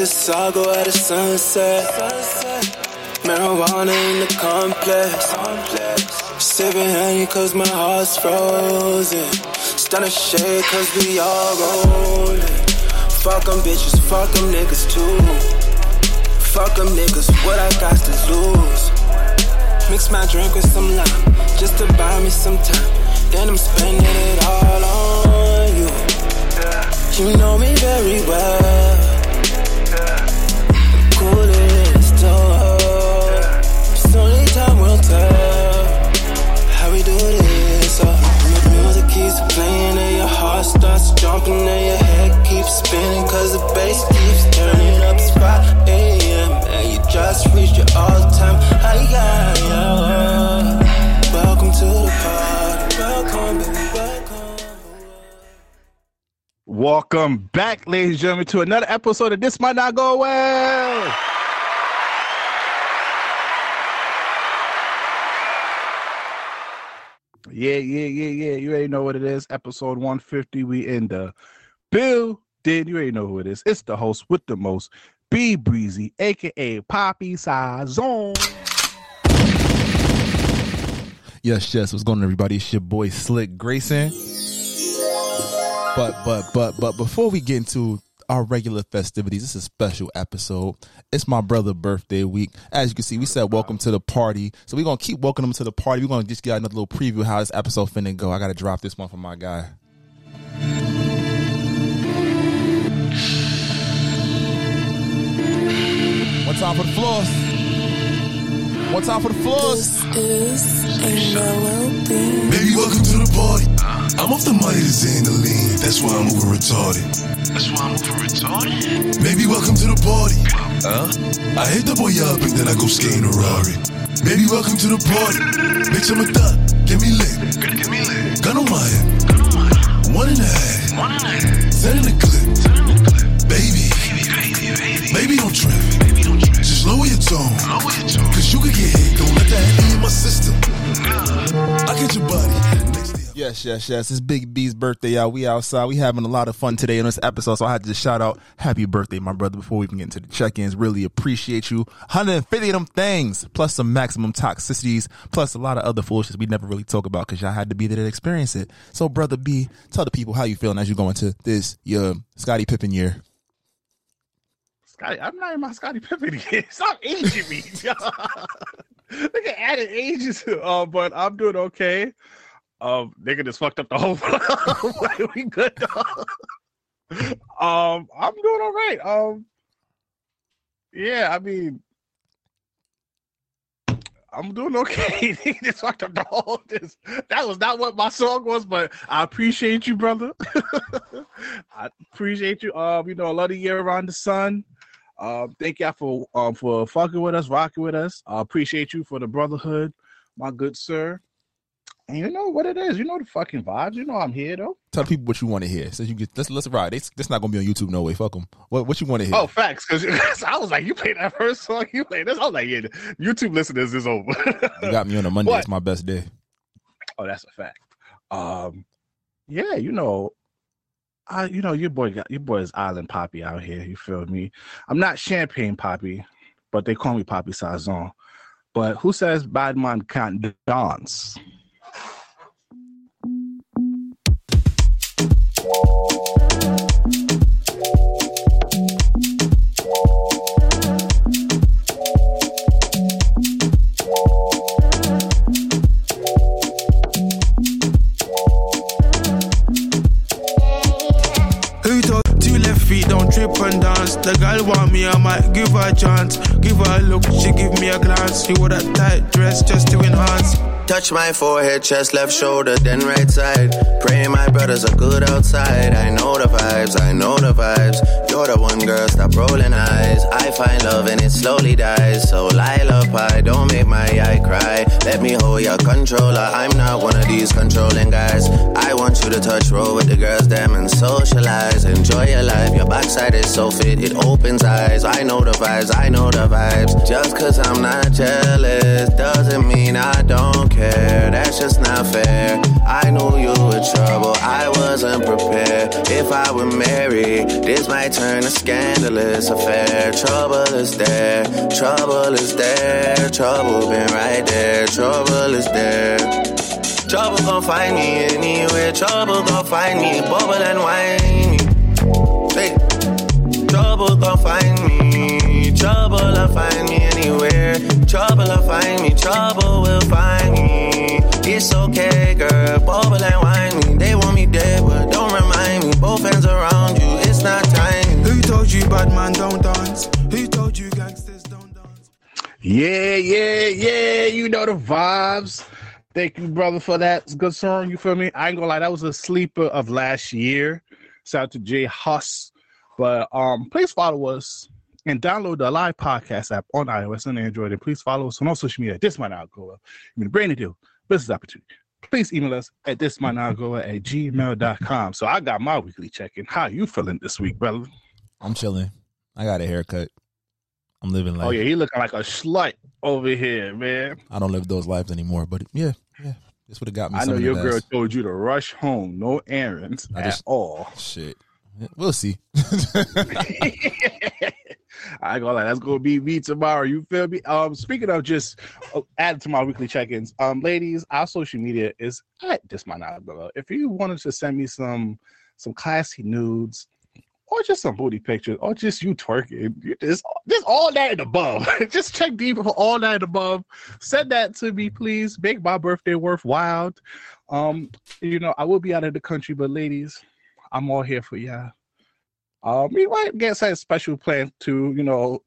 This all go at a sunset. Marijuana in the complex. Sipping honey cause my heart's frozen. Stunning shade cause we all rolling. Fuck them bitches, fuck them niggas too. Fuck them niggas, what I got to lose. Mix my drink with some lime, just to buy me some time. Then I'm spending it all on you. You know me very well jumping and your head keeps spinning cause the bass keeps turning up. It's 5 a.m. and you just reached your all time high. Yeah. Welcome to the party. Welcome, baby. Welcome back, ladies and gentlemen, to another episode of This Might Not Go Well. Yeah, yeah, yeah, yeah. You already know what it is. Episode 150. We in the Bill did. You already know who it is. It's the host with the most, B Brezzy, aka Papi Sazon. Yes, yes. What's going on, everybody? It's your boy Slick Grayson. But but but but before we get into our regular festivities, this is a special episode. It's my brother' birthday week. As you can see, we said welcome to the party. So we're gonna keep welcoming him to the party. We're gonna just get another little preview how this episode finna go. I gotta drop this one for my guy. One time for the floors. One time for the floors. This is Baby, welcome to the party. I'm off the money to Xandaline. That's why I'm moving retarded. That's why I'm moving retarded. Baby, welcome to the party. Huh? I hit the boy up and then I go skating a Rari. Baby, welcome to the party. Bitch, I'm a thot. Get me lit. Get me lit. Gun on my head. Gun on my head. One and a half. One and a half. Send in the clip. Send in the clip. Baby. Baby, baby, baby. Baby, don't trip. Tone. Lower your tone. Cause you could get hit. Don't let that in my system. I get your body. Yes, yes, yes. It's Big B's birthday, y'all. We outside. We having a lot of fun today on this episode. So I had to just shout out happy birthday, my brother, before we even get into the check-ins. Really appreciate you. 150 of them things, plus some maximum toxicities, plus a lot of other foolishness we never really talk about because y'all had to be there to experience it. So, brother B, tell the people how you feeling as you go into this your Scottie Pippen year. Scotty, I'm not in my Scotty Pippen yet. Stop aging me. Look, Nigga added ages, uh, but I'm doing okay. Um, nigga just fucked up the whole. like, we good. um, I'm doing all right. Um, yeah, I mean, I'm doing okay. he just fucked up the whole. This that was not what my song was, but I appreciate you, brother. I appreciate you. Um, you know, another year around the sun. Um, thank y'all for um for fucking with us, rocking with us. I appreciate you for the brotherhood, my good sir. And you know what it is. You know the fucking vibes. You know I'm here though. Tell people what you want to hear. So you get let's let's ride. It's, it's not gonna be on YouTube no way. Fuck them. What what you want to hear? Oh, facts. Because I was like, you played that first song. You played this. I was like, yeah, YouTube listeners is over. you got me on a Monday. What? It's my best day. Oh, that's a fact. Um, yeah, you know, I you know your boy got your boy is Island Papi out here. You feel me? I'm not Champagne Papi, but they call me Papi Sazon. But who says bad man can't dance? A girl want me, I might give her a chance. Give her a look, she give me a glance. She wore that tight dress just to enhance. Touch my forehead, chest, left shoulder, then right side. Pray my brothers are good outside. I know the vibes, I know the vibes. You're the one girl, stop rolling eyes. I find love and it slowly dies. So Lila pie, don't make my eye cry. Let me hold your controller. I'm not one of these controlling guys. I want you to touch roll with the girls, them and socialize. Enjoy your life. Your backside is so fit, it opens eyes. I know the vibes, I know the vibes. Just cause I'm not jealous doesn't mean I don't care. That's just not fair. I knew you were trouble, I wasn't prepared. If I were married, this might turn a scandalous affair. Trouble is there, trouble is there, trouble been right there, trouble is there. Trouble gon' find me anywhere, trouble gon' find me, bubble and whiny. Hey, trouble gon' find me, trouble will find me anywhere, trouble will find me, trouble will find me. It's okay, girl, bubble and whiny. They want me dead, but don't remind me. Both hands around bad man don't dance? Who told you gangsters don't dance? Yeah, yeah, yeah. You know the vibes. Thank you, brother, for that good song. You feel me? I ain't gonna lie, that was a sleeper of last year. Shout out to J Hus. But um, please follow us and download the live podcast app on iOS and Android. And please follow us on all social media. This might not go up. I mean, brand new deal, business opportunity. Please email us at this might not go at gmail.com. So I got my weekly check-in. How you feeling this week, brother? I'm chilling. I got a haircut. I'm living life. Oh yeah, he looking like a slut over here, man. I don't live those lives anymore, but yeah, yeah. This would have got me. I know your girl told you to rush home, no errands I at just- all. Shit. We'll see. I gonna lie, that's gonna be me tomorrow. You feel me? Um, speaking of just uh, added to my weekly check-ins, um, ladies, our social media is at this my not below. If you wanted to send me some some classy nudes, or just some booty pictures, or just you twerking, just just all that and above. just check deep for all that and above. Send that to me, please. Make my birthday worthwhile. Um, you know, I will be out of the country, but ladies, I'm all here for y'all. Um, we might get some special plan to, you know,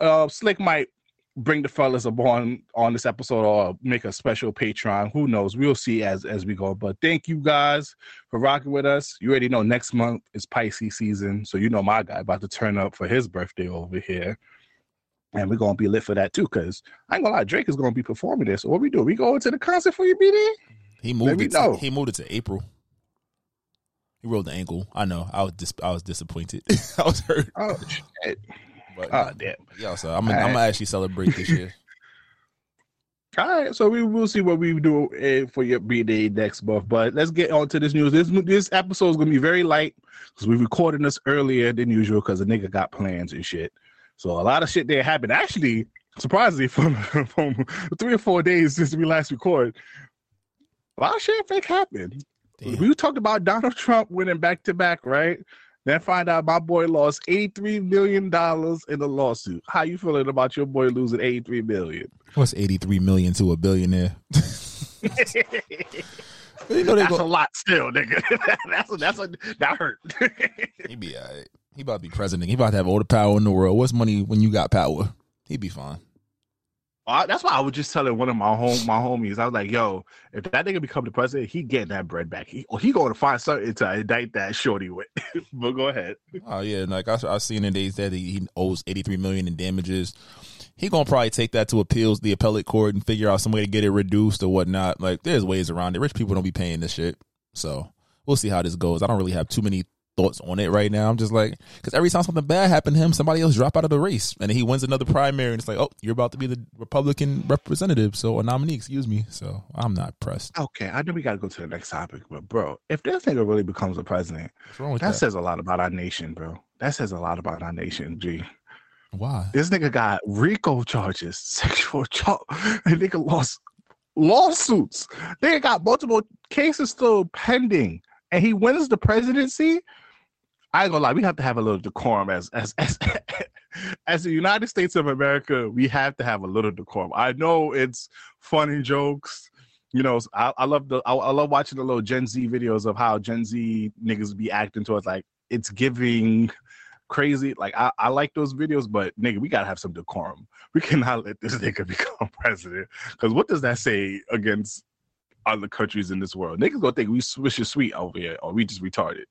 uh, Slick might bring the fellas up on on this episode or make a special Patreon. Who knows? We'll see as as we go. But thank you guys for rocking with us. You already know next month is Pisces season, so you know my guy about to turn up for his birthday over here. And we're gonna be lit for that too, cause I ain't gonna lie, Drake is gonna be performing this. So what we do? We go to the concert for you, BD? He moved it. To, he moved it to April. He rolled the ankle. I know. I was dis- I was disappointed. I was hurt. Oh shit! But Oh damn! yeah, so I'm gonna, I'm gonna actually celebrate this year. All right, so we will see what we do uh, for your B day next month. But let's get on to this news. This this episode is gonna be very light because we recording this earlier than usual because the nigga got plans and shit. So a lot of shit there happened. Actually, surprisingly, from from three or four days since we last recorded, a lot of shit fake happened. Damn. We talked about Donald Trump winning back to back, right? Then find out my boy lost eighty three million dollars in the lawsuit. How you feeling about your boy losing eighty three million? What's 83 million to a billionaire? you know That's a lot still, nigga. that's a, that's a that hurt. He be alright. He about to be president. He about to have all the power in the world. What's money when you got power? He'd be fine. Uh, that's why I was just telling one of my home my homies. I was like, "Yo, if that nigga become the president, he getting that bread back. He he going to find something to indict that shorty with." but go ahead. Oh yeah, like I I seen in days that he, he owes 83 million in damages. He gonna probably take that to appeals the appellate court and figure out some way to get it reduced or whatnot. Like there's ways around it. Rich people don't be paying this shit, so we'll see how this goes. I don't really have too many thoughts on it right now. I'm just like, because every time something bad happened to him, somebody else drop out of the race, and he wins another primary, and it's like, oh, you're about to be the Republican representative, so a nominee, excuse me. So I'm not pressed. Okay, I know we got to go to the next topic, but bro, if this nigga really becomes the president, What's wrong with that that? says a lot about our nation, bro. That says a lot about our nation, G. Why? This nigga got RICO charges, sexual charge. And nigga lost lawsuits. Nigga got multiple cases still pending, and he wins the presidency. I ain't gonna lie, we have to have a little decorum as as as as the United States of America. We have to have a little decorum. I know it's funny jokes. You know, I, I love the I, I love watching the little Gen Z videos of how Gen Z niggas be acting towards like it's giving crazy. Like I, I like those videos, but nigga, we gotta have some decorum. We cannot let this nigga become president. Because what does that say against other countries in this world? Niggas gonna think we swish and sweet over here, or we just retarded.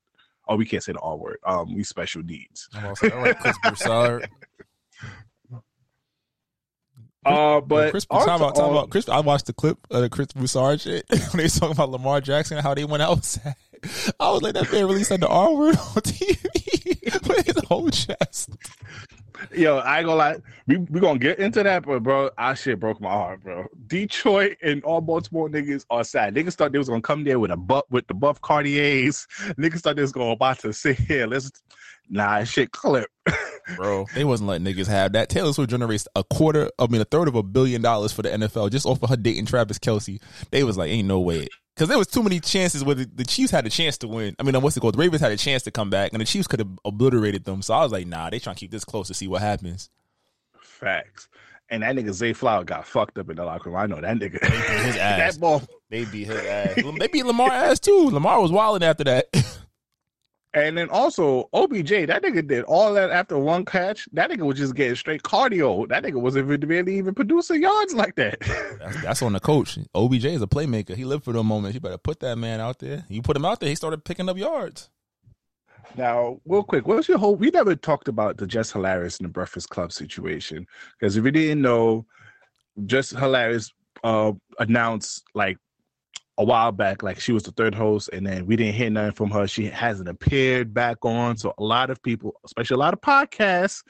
Oh, we can't say the R word. Um, we special needs. I'm also, all right, Chris Broussard. Uh, but Chris, talk about, talk um, about Chris. I watched the clip of the Chris Broussard shit when they was talking about Lamar Jackson, how they went outside. I was like, that man really said the R word on TV with his whole chest. Yo, I ain't gonna lie. We we gonna get into that, but bro, I shit broke my heart, bro. Detroit and all Baltimore niggas are sad. Niggas thought they was gonna come there with a buff with the buff Cartiers. Niggas thought they was gonna about to sit here. Let's nah, shit clip. Bro, they wasn't letting niggas have that. Taylor Swift generates a quarter, I mean, a third of a billion dollars for the NFL just off of her dating Travis Kelce. They was like, ain't no way. Because there was too many chances where the, the Chiefs had a chance to win. I mean, uh, what's it called? The Ravens had a chance to come back, and the Chiefs could have obliterated them. So I was like, nah, they trying to keep this close to see what happens. Facts. And that nigga Zay Flower got fucked up in the locker room. I know that nigga. his ass. that ball. They beat his ass. they beat Lamar ass too. Lamar was wilding after that. And then also OBJ, that nigga did all that after one catch. That nigga was just getting straight cardio. That nigga wasn't even really even producing yards like that. That's, that's on the coach. OBJ is a playmaker. He lived for the moment. You better put that man out there. You put him out there, he started picking up yards. Now, real quick, what's your whole? We never talked about the Jess Hilarious and the Breakfast Club situation because if you didn't know, Jess Hilarious uh, announced like a while back, like she was the third host, and then we didn't hear nothing from her. She hasn't appeared back on, so a lot of people, especially a lot of podcasts,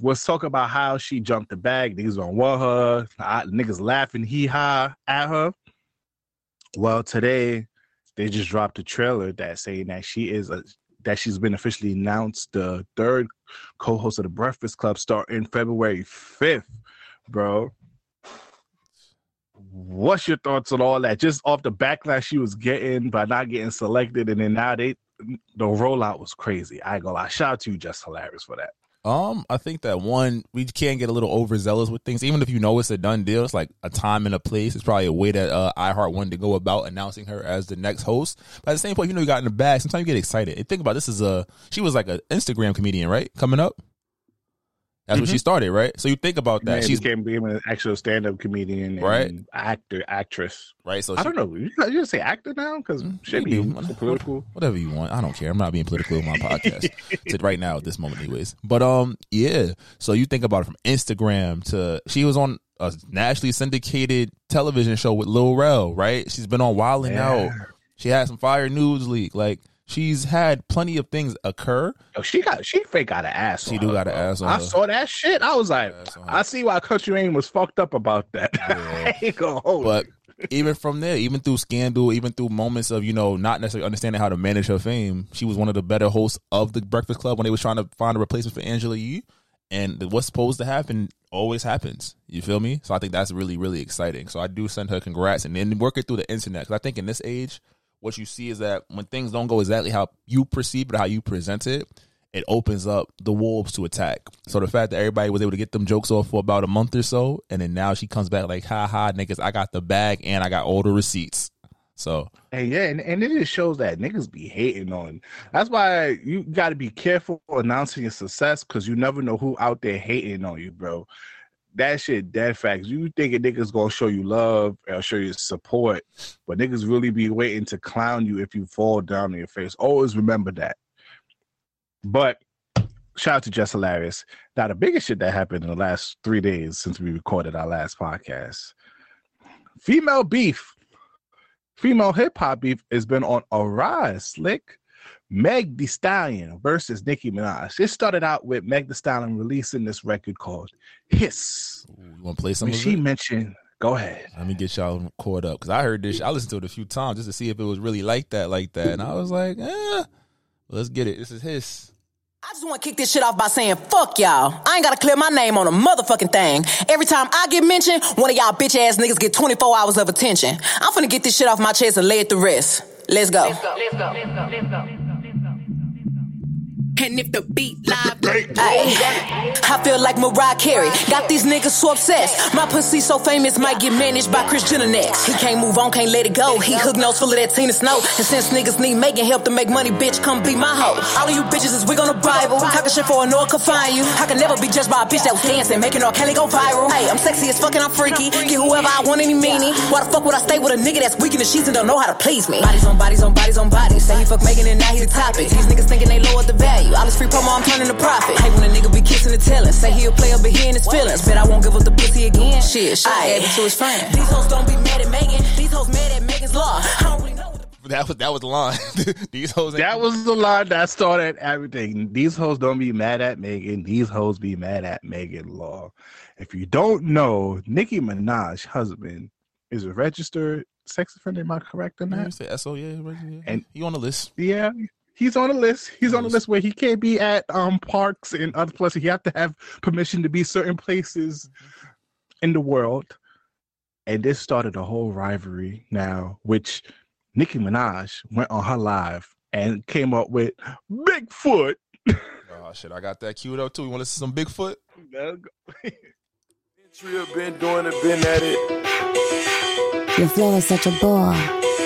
was talking about how she jumped the bag. Niggas don't want her. I, niggas laughing hee ha at her. Well, today they just dropped a trailer that saying that she is a that she's been officially announced the third co-host of the Breakfast Club starting February 5th, bro. What's your thoughts on all that? Just off the backlash she was getting by not getting selected, and then now they the rollout was crazy. I gonna lie. Shout out to you, Jess Hilarious for that. Um, I think that one we can get a little overzealous with things, even if you know it's a done deal. It's like a time and a place. It's probably a way that uh, iHeart wanted to go about announcing her as the next host. But at the same point, you know, you got in the bag. Sometimes you get excited. And think about this is a she was like an Instagram comedian, right? Coming up. That's what she started, right? So you think about that. She became, became an actual stand-up comedian, and Right. Actor, actress. right. So I don't know. You, just say actor now because shit Maybe. be political. whatever you want. I don't care. I'm not being political in my podcast right now at this moment, anyways. But um, yeah. So you think about it from Instagram to she was on a nationally syndicated television show with Lil Rel, right? She's been on Wild and Out. She had some fire news leak. Like she's had plenty of things occur. Yo, she got she fake got an ass. She do her, got an ass on I her. saw that shit. I was like, Ass on her. I see why Country Wayne was fucked up about that. Hold But even from there, even through scandal, even through moments of you know not necessarily understanding how to manage her fame, she was one of the better hosts of the Breakfast Club when they was trying to find a replacement for Angela Yee. And what's supposed to happen always happens. You feel me? So I think that's really really exciting. So I do send her congrats and then work it through the internet because I think in this age, what you see is that when things don't go exactly how you perceive it how you present it, it opens up the wolves to attack. So the fact that everybody was able to get them jokes off for about a month or so, and then now she comes back like, ha ha, niggas, I got the bag and I got all the receipts. So Hey, yeah, and, and it just shows that niggas be hating on. That's why you got to be careful announcing your success because you never know who out there hating on you, bro. That shit, dead facts. You think a niggas gonna show you love or show you support, but niggas really be waiting to clown you if you fall down on your face. Always remember that. But shout out to Jess Hilarious. Now, the biggest shit that happened in the last three days since we recorded our last podcast female beef female hip hop beef has been on a rise. Slick, Meg Thee Stallion versus Nicki Minaj. It started out with Meg Thee Stallion releasing this record called Hiss. you want to play some of she it? mentioned, go ahead. Let me get y'all caught up because I heard this. I listened to it a few times just to see if it was really like that, like that, and I was like, eh, let's get it. This is his. I just want to kick this shit off by saying, fuck y'all. I ain't got to clear my name on a motherfucking thing. Every time I get mentioned, one of y'all bitch ass niggas get 24 hours of attention. I'm finna get this shit off my chest and lay it to rest. Let's go. And if the beat live, Ay, I feel like Mariah Carey. Got these niggas so obsessed. My pussy so famous, might get managed by Kris Jenner next. He can't move on, can't let it go. He hook nose full of that Tina Snow. And since niggas need making help to make money, bitch, come be my hoe. All of you bitches is wig on the Bible. Talking shit for a no one can find you. I can never be judged by a bitch that was dancing, making R. Kelly go viral. Hey, I'm sexy as fucking, I'm freaky. Get whoever I want, any meanie. Why the fuck would I stay with a nigga that's weak in the sheets and don't know how to please me? Bodies on bodies on bodies on bodies. Say he fuck making it, now he the topic. These niggas thinking they lower the value. All this free promo, I'm turning to profit. Hey, when a nigga be kissing and telling, say he'll play up, but he in his feelings. Bet I won't give up the pussy again. Shit, shit, I gave it to his friend. These hoes don't be mad at Megan. These hoes mad at Megan's law. I don't really know That was that was the line. These hoes. That was the line that started everything. These hoes don't be mad at Megan. These hoes be mad at Megan Law. If you don't know, Nicki Minaj husband is a registered sex offender. Am I correct on You that? say SO, yeah, right, yeah. And- he on the list. Yeah, he's on a list. He's on a list where he can't be at um parks and other places. He have to have permission to be certain places in the world. And this started a whole rivalry now, which Nicki Minaj went on her live and came up with Bigfoot. Oh shit, I got that queued up too. You want to listen to some Bigfoot? Trio been doing it, been at it. Your flow is such a bore.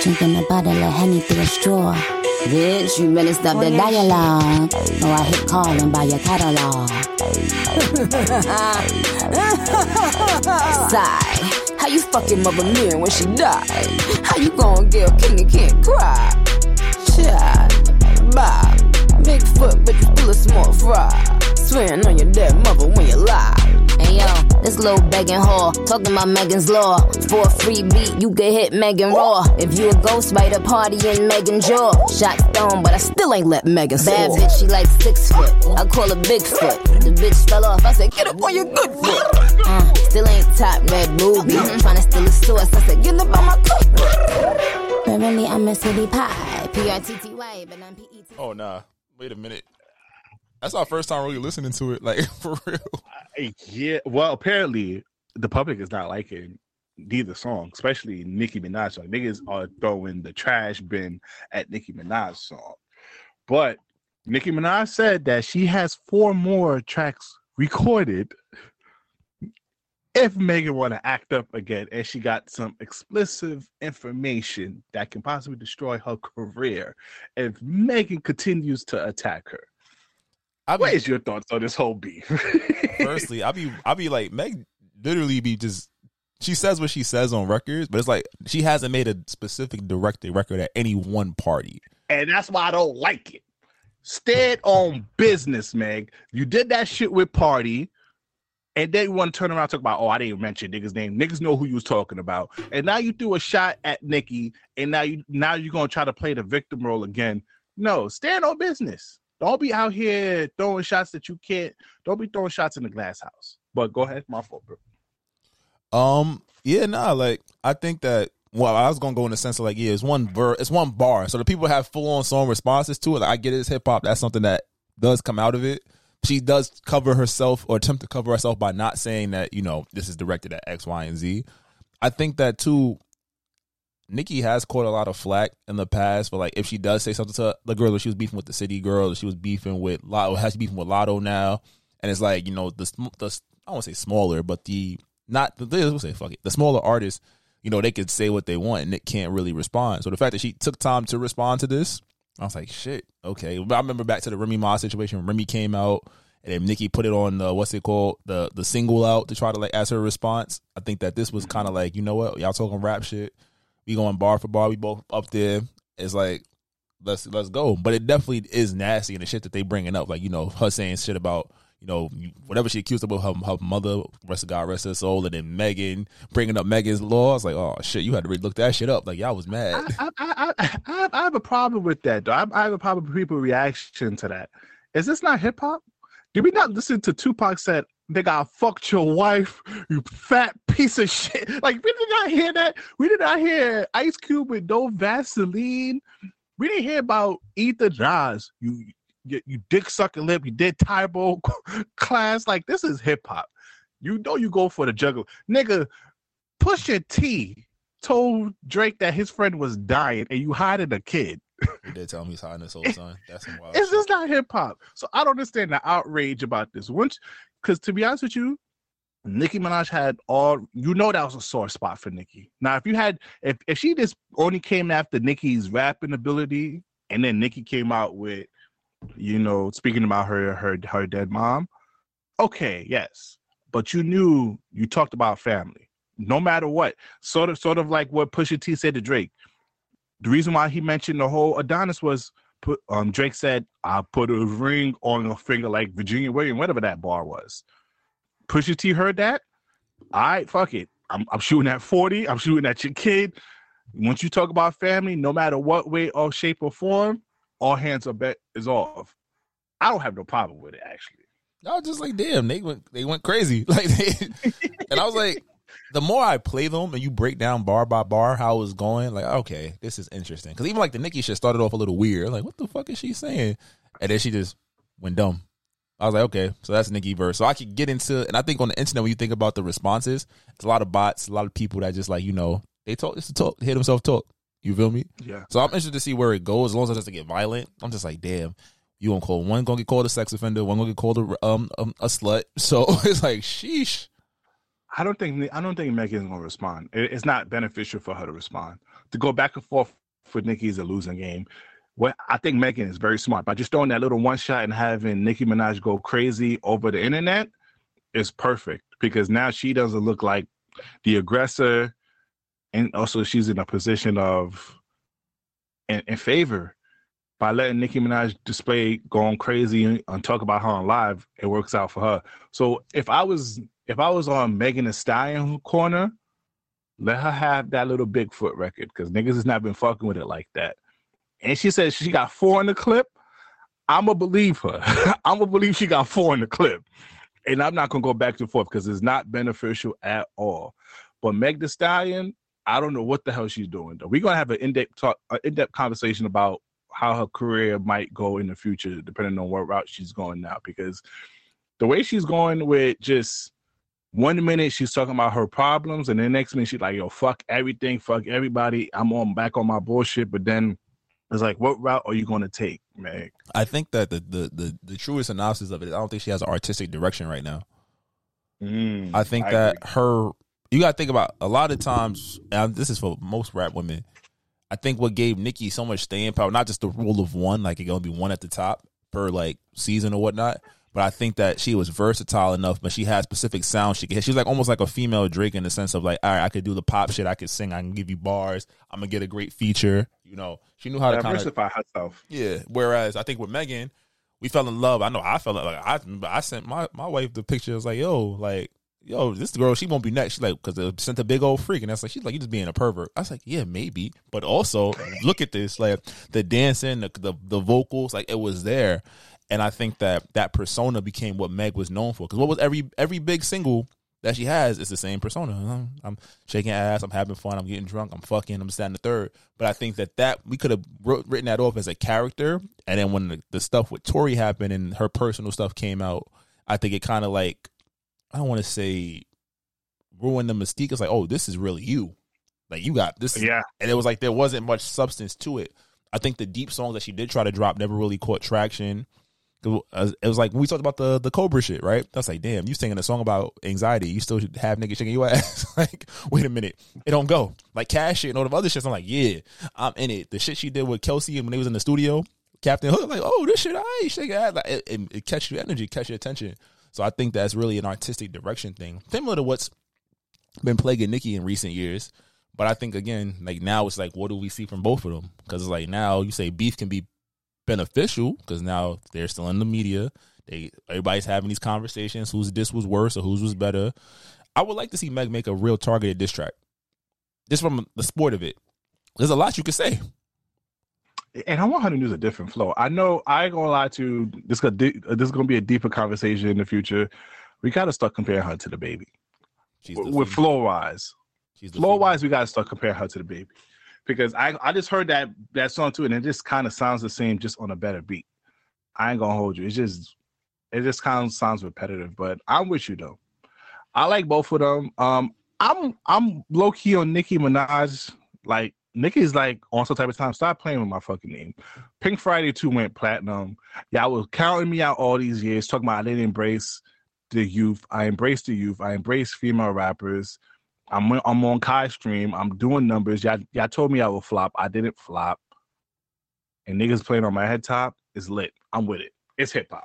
Drinking a bottle of honey through a straw. Bitch, you better stop the dialogue. Or I hit calling by your catalog. Sigh. How you fucking mother mirror when she died? How you gonna get a king and can't cry? Child, bye. Bigfoot, but you still a small fry. Swearing on your dead mother when you lie. Hey yo, this little begging whore talking about Megan's law. For a free beat, you can hit Megan raw. If you a ghost writer, party in Megan jaw. Shot stone, but I still ain't let Megan Bad soar. bitch, she like six foot. I call her Bigfoot. The bitch fell off. I said, get up on your good foot. Uh, still ain't top red ruby. Tryna steal a source. I said, get up on my cookbook. But really, I'm a city pie. P R T T Y, but I'm P E T. Oh nah, wait a minute. That's our first time really listening to it, like for real. Yeah, well, apparently the public is not liking neither song, especially Nicki Minaj song. Niggas are throwing the trash bin at Nicki Minaj song. But Nicki Minaj said that she has four more tracks recorded if Megan want to act up again and she got some explicit information that can possibly destroy her career if Megan continues to attack her. I What be, is your thoughts on this whole beef? firstly, I be I be like Meg literally be just she says what she says on records, but it's like she hasn't made a specific directed record at any one party. and that's why I don't like it. Stand on business, Meg. You did that shit with Party, and then you want to turn around and talk about, oh, I didn't mention niggas' name. Niggas know who you was talking about, and now you threw a shot at Nicki, and now you now you're gonna try to play the victim role again. No, stand on business. Don't be out here throwing shots that you can't. Don't be throwing shots in the glass house. But go ahead, my fault, bro. Um, yeah, nah, like I think that well, I was gonna go in the sense of like, yeah, it's one ver it's one bar. So the people have full on song responses to it. Like, I get it, it's hip hop. That's something that does come out of it. She does cover herself or attempt to cover herself by not saying that, you know, this is directed at X, Y, and Z. I think that too, Nicki has caught a lot of flack in the past for like if she does say something to the girl that she was beefing with the city girl, she was beefing with Latto, has she beefing with Latto now, and it's like you know the the I to say smaller, but the not the we'll say fuck it the smaller artists, you know they could say what they want and it can't really respond. So the fact that she took time to respond to this, I was like shit okay. But I remember back to the Remy Ma situation Remy came out. And Nicki put it on the what's it called the the single out to try to like ask her response. I think that this was kind of like you know what y'all talking rap shit we going bar for bar. We both up there. It's like let's let's go. But it definitely is nasty and the shit that they bringing up. Like you know her saying shit about you know whatever she accused of her her mother, rest of God rest her soul, and then Megan bringing up Megan's law. I was like, oh shit, you had to really look that shit up. Like y'all was mad. I, I, I, I, have, I have a problem with that, though. I, I have a problem with people's reaction to that. Is this not hip hop? Did we not listen to Tupac said, "Nigga, I fucked your wife, you fat piece of shit"? Like we did not hear that. We did not hear Ice Cube with no Vaseline. We didn't hear about Ether Nas. You, you, you dick sucking lip. You did Tybo class. Like this is hip hop. You know you go for the juggler, nigga. Pusha T told Drake that his friend was dying and you hiding a kid. You did tell me he's hiding his whole son. That's some wild. It's shit. just not hip hop. So I don't understand the outrage about this. Once, because to be honest with you, Nicki Minaj had all you know that was a sore spot for Nicki. Now, if you had if if she just only came after Nicki's rapping ability, and then Nicki came out with, you know, speaking about her her her dead mom, okay, yes, but you knew you talked about family, no matter what. Sort of sort of like what Pusha T said to Drake. The reason why he mentioned the whole Adonis was put um Drake said, I put a ring on a finger like Virginia Williams, whatever that bar was. Pusha T heard that. Right, fuck it. I'm, I'm shooting at 40. I'm shooting at your kid. Once you talk about family, no matter what way or shape or form, all hands are bet is off. I don't have no problem with it actually. I was just like, damn, they went they went crazy. Like, they, and I was like, the more I play them and you break down bar by bar how it was going, like, okay, this is interesting. Because even like the Nicki shit started off a little weird. Like, what the fuck is she saying? And then she just went dumb. I was like, okay, so that's Nicki verse. So I could get into, and I think on the internet when you think about the responses, it's a lot of bots, a lot of people that just like you know they talk just to talk, hear themselves talk. You feel me? Yeah. So I'm interested to see where it goes. As long as it doesn't get violent, I'm just like, damn, you gonna call one gonna get called a sex offender, one gonna get called a um, um a slut. So it's like, sheesh. I don't think I don't think Megan's gonna respond. It- It's not beneficial for her to respond. To go back and forth for Nicki is a losing game. What I think Megan is very smart by just throwing that little one shot and having Nicki Minaj go crazy over the internet is perfect because now she doesn't look like the aggressor, and also she's in a position of in, in favor by letting Nicki Minaj display going crazy and talk about her on live. It works out for her. So if I was if I was on Megan Thee Stallion corner, let her have that little Bigfoot record because niggas has not been fucking with it like that. And she said she got four in the clip. I'ma believe her. I'ma believe she got four in the clip. And I'm not gonna go back and forth because it's not beneficial at all. But Meg Thee Stallion, I don't know what the hell she's doing though. We're gonna have an in-depth talk, an in-depth conversation about how her career might go in the future, depending on what route she's going now. Because the way she's going with just one minute she's talking about her problems, and the next minute she's like, "Yo, fuck everything, fuck everybody. I'm on back on my bullshit." But then it's like, what route are you going to take, Meg? I think that the, the the the truest synopsis of it is I don't think she has an artistic direction right now. Mm, I think that her you got to think about a lot of times. And this is for most rap women. I think what gave Nicki so much staying power, not just the rule of one, like it gonna be one at the top per like season or whatnot, but I think that she was versatile enough, but she had specific sounds she could hit. She's like almost like a female Drake in the sense of like, all right, I could do the pop shit, I could sing, I can give you bars, I'm gonna get a great feature. You know, she knew how to kind of diversify herself. yeah. Whereas I think with Megan, we fell in love. I know I fell in like I I sent my my wife the picture. I was like, yo, like yo, this girl, she won't be next. She's like, because I sent a big old freak, and that's like, she's like, you just being a pervert. I was like, yeah, maybe, but also look at this, like the dancing, the the, the vocals, like it was there, and I think that that persona became what Meg was known for. Because what was every every big single that she has is the same persona. I'm, I'm shaking ass, I'm having fun, I'm getting drunk, I'm fucking, I'm standing the third. But I think that that we could have wrote, written that off as a character, and then when the, the stuff with Tory happened and her personal stuff came out, I think it kind of like I don't want to say ruined the mystique. It's like, oh, this is really you. Like you got this, Yeah. And it was like there wasn't much substance to it. I think the deep songs that she did try to drop never really caught traction. Uh, it was like when we talked about the the Cobra shit, right? That's like, damn, you singing a song about anxiety, you still have niggas shaking your ass. like, wait a minute, it don't go. Like cash shit and all the other shit. I'm like, yeah, I'm in it. The shit she did with Kelsey and when they was in the studio, Captain Hook, like, oh, this shit, I shake ass. Like, it, it, it catch your energy, catch your attention. So I think that's really an artistic direction thing, similar to what's been plaguing Nicki in recent years. But I think again, like now it's like, what do we see from both of them? Because it's like now you say beef can be beneficial because now they're still in the media. They everybody's having these conversations. Whose this was worse or whose was better. I would like to see Meg make a real targeted diss track, just from the sport of it. There's a lot you could say. And I want her to use a different flow. I know I ain't gonna lie to you, this gonna uh, this is gonna be a deeper conversation in the future. We gotta start comparing her to the baby. She's the with female. flow wise. She's Flow wise, we gotta start comparing her to the baby. Because I I just heard that that song too, and it just kind of sounds the same, just on a better beat. I ain't gonna hold you. It's just it just kind of sounds repetitive, but I'm with you though. I like both of them. Um, I'm I'm low key on Nicki Minaj. Like Nicki's like on some type of time. Stop playing with my fucking name. Pink Friday 2 went platinum. Y'all was counting me out all these years, talking about I didn't embrace the youth. I embrace the youth. I embrace female rappers. I'm I'm on Kai stream. I'm doing numbers. Y'all, y'all told me I would flop. I didn't flop. And niggas playing on my head top is lit. I'm with it. It's hip hop.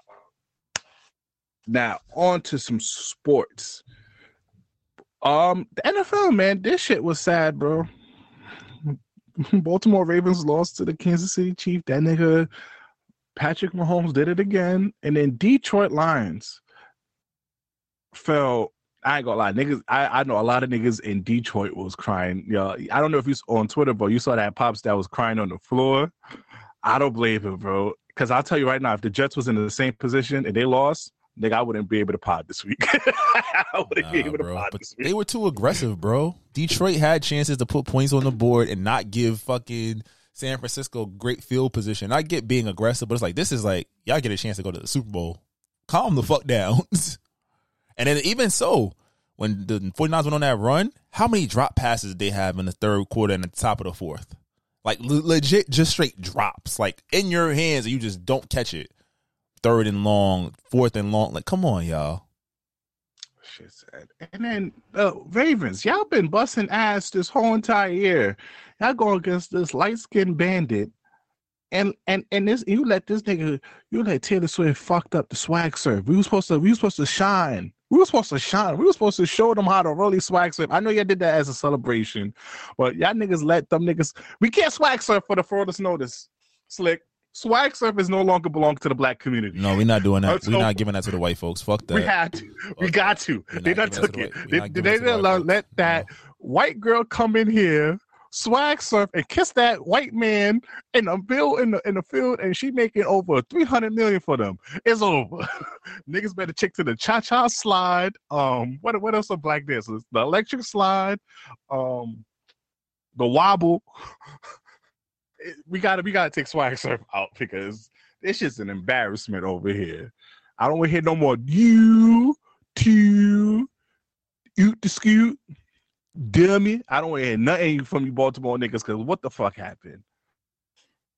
Now on to some sports. Um, the NFL, man, this shit was sad, bro. Baltimore Ravens lost to the Kansas City Chiefs. That nigga Patrick Mahomes did it again, and then Detroit Lions fell. I ain't gonna lie, niggas. I, I know a lot of niggas in Detroit was crying. Yo, I don't know if you on Twitter, but you saw that pops that was crying on the floor. I don't blame him, bro. Because I'll tell you right now, if the Jets was in the same position and they lost, nigga, I wouldn't be able to pod this week. I wouldn't be Nah, able to pod But this week. they were too aggressive, bro. Detroit had chances to put points on the board and not give fucking San Francisco great field position. I get being aggressive, but it's like this is like y'all get a chance to go to the Super Bowl. Calm the fuck down. and then even so, when the 49ers went on that run, how many drop passes did they have in the third quarter and the top of the fourth? Like le- legit, just straight drops, like in your hands, and you just don't catch it. Third and long, fourth and long. Like, come on, y'all. Shit sad. And then uh, Ravens, y'all been busting ass this whole entire year. Y'all going against this light skinned bandit, and and and this you let this nigga you let Taylor Swift fucked up the swag surf. We was supposed to we was supposed to shine. We were supposed to shine. We were supposed to show them how to really swag surf. I know y'all did that as a celebration, but y'all niggas let them niggas. We can't swag surf for the furthest notice. Slick swag surf is no longer belong to the black community. No, we're not doing that. Uh, Let's We're not giving that to the white folks. Fuck that. We had to. We got to. They not done giving that took it. They, they, giving it to the didn't white allow, folks. let that white girl come in here, swag surf, and kiss that white man in a bill in the in the field, and she making over three hundred million for them. It's over. Niggas better check to the cha cha slide. Um, what what else are black dancers? The electric slide, um, the wobble. We gotta we gotta take swag surf out because it's just an embarrassment over here. I don't want to hear no more you to you to scoot dummy. I don't want to hear nothing from you Baltimore niggas because what the fuck happened?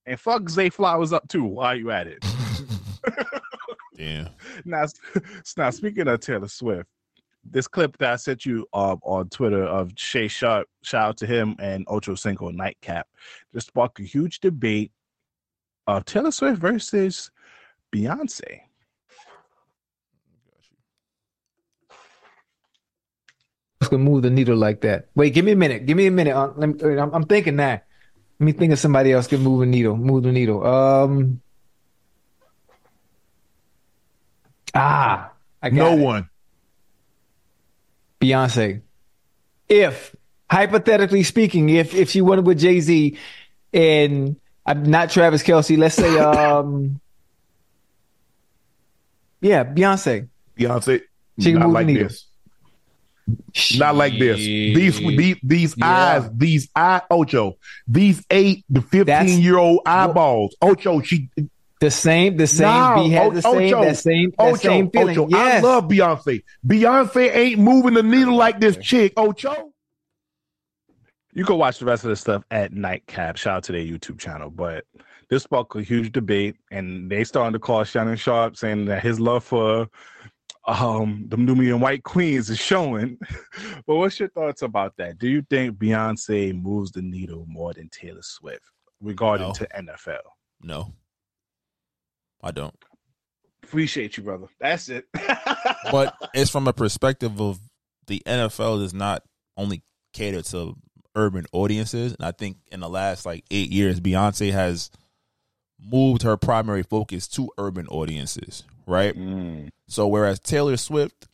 And fuck Zay Flowers up too. Why are you at it? Damn. now, now speaking of Taylor Swift, this clip that I sent you uh, on Twitter of Shay Sharp, shout out to him and Ocho Cinco Nightcap, just sparked a huge debate of Taylor Swift versus Beyonce. Gonna move the needle like that? Wait, give me a minute. Give me a minute. Uh, me, I'm, I'm thinking that. Let me think of somebody else can move the needle. Move the needle. Um. Ah, I got No it. one. Beyonce. If hypothetically speaking, if if she went with Jay Z and I'm not Travis Kelce, let's say um yeah, Beyonce. Beyonce. She can move the like needle. this. Not like this. These these these Yeah. eyes, these eye Ocho, these eight to fifteen That's- year old eyeballs. Ocho, she The same, the same. No, B has the O- same, Ocho, that same, that Ocho, same feeling. Ocho. Yes. I love Beyonce. Beyonce ain't moving the needle like this chick. Ocho. You can watch the rest of the stuff at Nightcap. Shout out to their YouTube channel. But this sparked a huge debate, and they started to call Shannon Sharpe, saying that his love for um the Nubian White Queens is showing. but what's your thoughts about that? Do you think Beyonce moves the needle more than Taylor Swift regarding No. to NFL? No, I don't. Appreciate you, brother. That's it. But it's from a perspective of the NFL does not only cater to urban audiences, and I think in the last like eight years, Beyonce has moved her primary focus to urban audiences, right? Mm. So whereas Taylor Swift,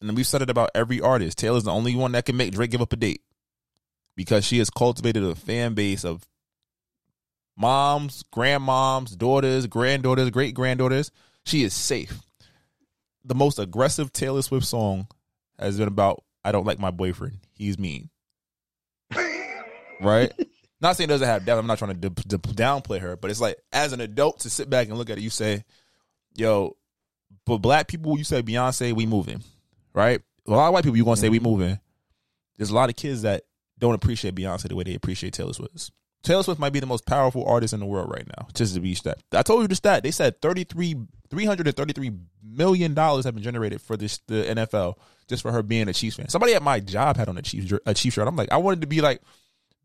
and we've said it about every artist, Taylor's the only one that can make Drake give up a date because she has cultivated a fan base of moms, grandmoms, daughters, granddaughters, great granddaughters. She is safe. The most aggressive Taylor Swift song has been about I don't like my boyfriend. He's mean. right? Not saying it doesn't have depth. I'm not trying to d- d- downplay her, but it's like as an adult to sit back and look at it, you say, "Yo, but black people, you say Beyonce, we moving, right? A lot of white people, you gonna say we mm-hmm. moving. There's a lot of kids that don't appreciate Beyonce the way they appreciate Taylor Swift. Taylor Swift might be the most powerful artist in the world right now. Just to be stat, I told you the stat. They said 33 333 million dollars have been generated for this the NFL just for her being a Chiefs fan. Somebody at my job had on a Chiefs a Chiefs shirt. I'm like, I wanted to be like,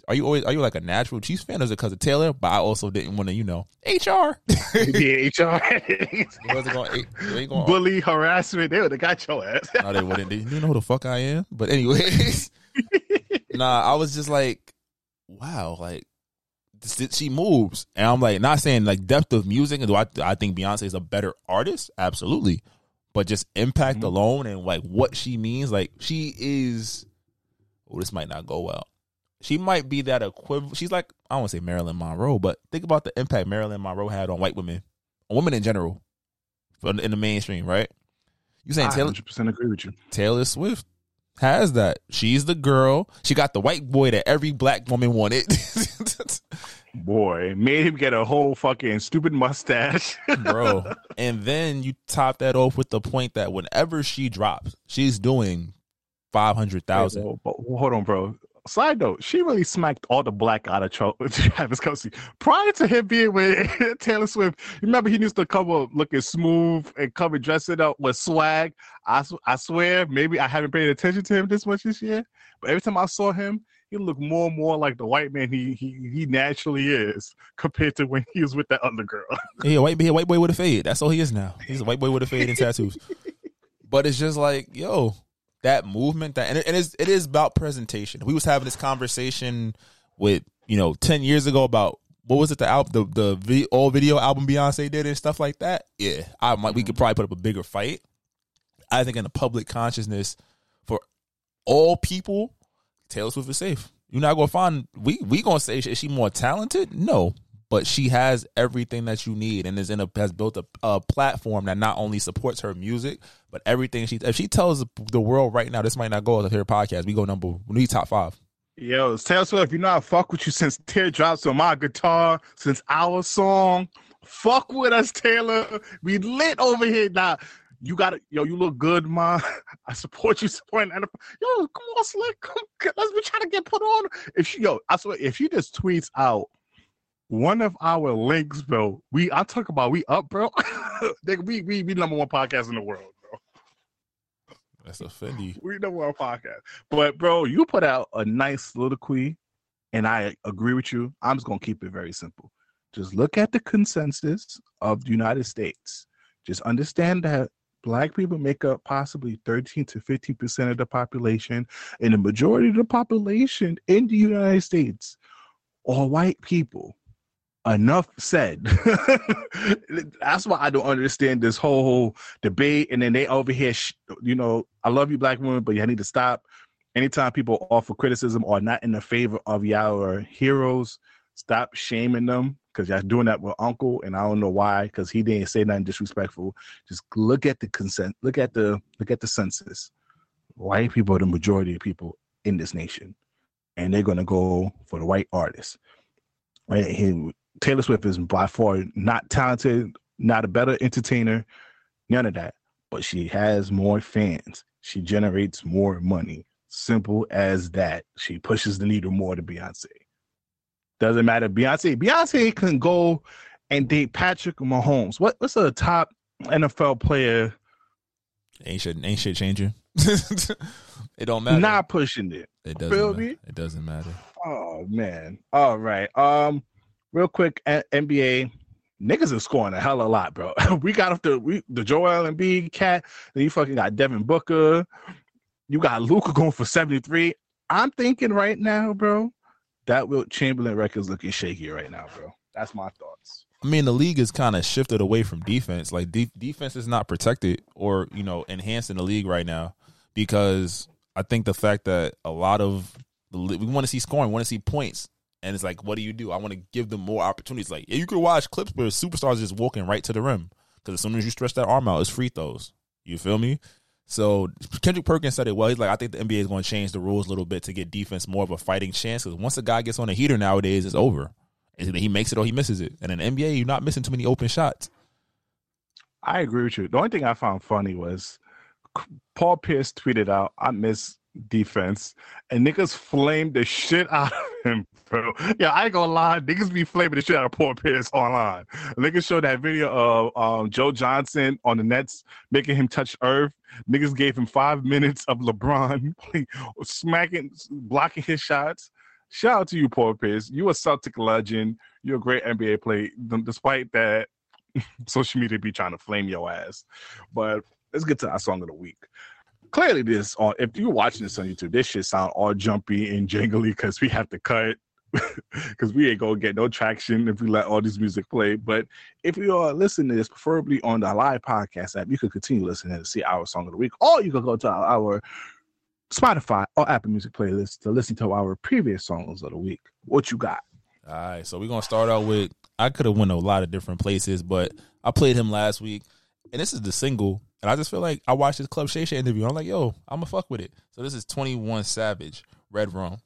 are you always are you like a natural Chiefs fan or is it because of Taylor? But I also didn't want to, you know, HR. yeah, HR. wasn't going, they going Bully harassment. They would have got your ass. no, they wouldn't. They, you know who the fuck I am? But anyways, nah, I was just like, wow, like she moves, and I'm like, not saying like depth of music. And do I? I think Beyonce is a better artist, absolutely, but just impact mm-hmm. alone and like what she means, like she is. Oh, this might not go well. She might be that equivalent. She's like I don't want to say Marilyn Monroe, but think about the impact Marilyn Monroe had on white women, on women in general, in the mainstream, right? You saying I Taylor? 100% agree with you. Taylor Swift has that. She's the girl. She got the white boy that every black woman wanted. Boy, made him get a whole fucking stupid mustache. Bro. And then you top that off with the point that whenever she drops, she's doing 500,000. Wait, hold on, bro. Side note, she really smacked all the black out of Tra- Travis Kelce. Prior to him being with Taylor Swift, remember he used to come up looking smooth and come and dress it up with swag. I, I swear, maybe I haven't paid attention to him this much this year, but every time I saw him, he looked more and more like the white man he he, he naturally is compared to when he was with that other girl. He a white, he a white boy with a fade. That's all he is now. He's a white boy with a fade and tattoos. But it's just like, yo, that movement that and it, it's, it is about presentation. We was having this conversation with you know ten years ago about what was it the album the the vi- all video album Beyonce did and stuff like that. Yeah, I might we could mm-hmm. probably put up a bigger fight. I think in the public consciousness for all people, Taylor Swift is safe. You're not gonna find we we gonna say is she more talented? No, but she has everything that you need and is in a has built a, a platform that not only supports her music but everything she if she tells the world right now this might not go as a her podcast we go number we top five Yo, Taylor Swift, you know I fuck with you since Teardrops on my guitar, since our song. Fuck with us, Taylor. We lit over here now. You got to Yo, you look good, ma. I support you supporting NFL. Yo, come on, Slick. Come, let's be trying to get put on. If she, yo, I swear, if she just tweets out one of our links, bro, we, I talk about we up, bro. We, we, we number one podcast in the world. That's a Fendi We know our podcast. But bro, you put out a nice soliloquy, and I agree with you. I'm just gonna keep it very simple. Just look at the consensus of the United States. Just understand that black people make up possibly 13 to 15 percent of the population, and the majority of the population in the United States are white people. Enough said. That's why I don't understand this whole debate. And then they over here, sh- you know, I love you, black women, but you need to stop. Anytime people offer criticism or not in the favor of your heroes, stop shaming them because y'all doing that with Uncle, and I don't know why because he didn't say nothing disrespectful. Just look at the consent, look at the look at the census. White people are the majority of people in this nation, and they're gonna go for the white artists. Right? He- Taylor Swift is by far not talented, not a better entertainer, none of that. But she has more fans. She generates more money. Simple as that. She pushes the needle more to Beyonce. Doesn't matter. Beyonce, Beyonce can go and date Patrick Mahomes. What what's a top NFL player ain't shit ain't shit changing it don't matter not pushing it? it doesn't me? matter. it doesn't matter Oh man. All right. Um, real quick, NBA niggas are scoring a hell of a lot, bro. we got off the we the Joel Embiid cat. Then you fucking got Devin Booker. You got Luka going for seventy three. I'm thinking right now, bro, that Wilt Chamberlain record's looking shaky right now, bro. That's my thoughts. I mean, the league is kind of shifted away from defense. Like de- defense is not protected or you know enhanced in the league right now because I think the fact that a lot of the we want to see scoring, want to see points, and it's like, what do you do? I want to give them more opportunities. Like, you could watch clips where superstars just walking right to the rim because as soon as you stretch that arm out, it's free throws. You feel me? So Kendrick Perkins said it well. He's like, I think the NBA is going to change the rules a little bit to get defense more of a fighting chance. Because once a guy gets on a heater nowadays, it's over. He makes it or he misses it. And in NBA, you're not missing too many open shots. I agree with you. The only thing I found funny was Paul Pierce tweeted out, "I miss defense, and niggas flamed the shit out of him, bro. Yeah, I ain't gonna lie, niggas be flaming the shit out of Paul Pierce online. Niggas showed that video of um, Joe Johnson on the Nets making him touch earth. Niggas gave him five minutes of LeBron smacking, blocking his shots. Shout out to you, Paul Pierce. You a Celtic legend. You're a great NBA player, despite that social media be trying to flame your ass. But let's get to our song of the week. Clearly, this on if you're watching this on YouTube, this should sound all jumpy and jingly because we have to cut because we ain't gonna get no traction if we let all this music play. But if you are listening to this, preferably on the live podcast app, you could continue listening to see our song of the week, or you could go to our Spotify or Apple Music playlist to listen to our previous songs of the week. What you got? All right, so we're gonna start out with I could have went a lot of different places, but I played him last week, and this is the single, and I just feel like I watched this Club Shay Shay interview. I'm like, yo, I'm gonna fuck with it. So this is 21 Savage, Redrum.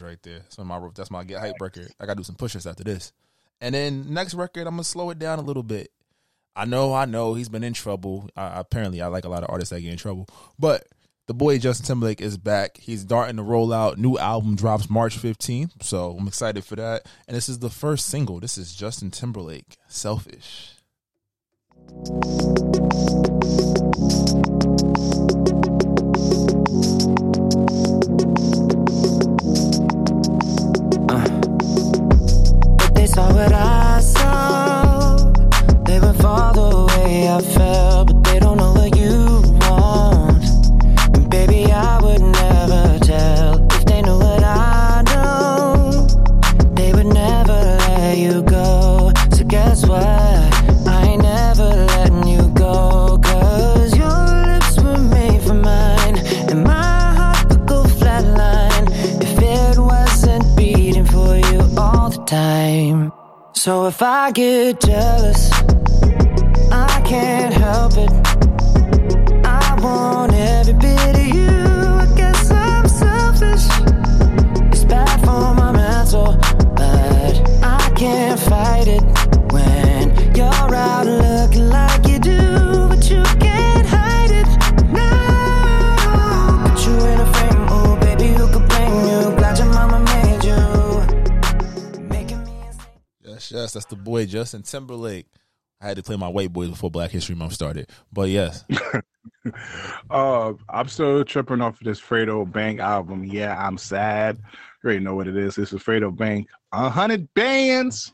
Right there. So my that's my get hype record. I gotta do some push-ups after this. And then next record, I'm gonna slow it down a little bit. I know, I know, he's been in trouble. Uh, apparently, I like a lot of artists that get in trouble, but the boy Justin Timberlake is back. He's starting to roll out. New album drops March 15th, so I'm excited for that. And this is the first single. This is Justin Timberlake, "Selfish." Saw what I if I get jealous, I can't help it. I want every bit Yes, that's the boy Justin Timberlake. I had to play my white boys before Black History Month started, but yes, Uh, I'm still tripping off of this Fredo Bang album. Yeah, I'm sad. You already know what it is. This is Fredo Bang. Hundred bands.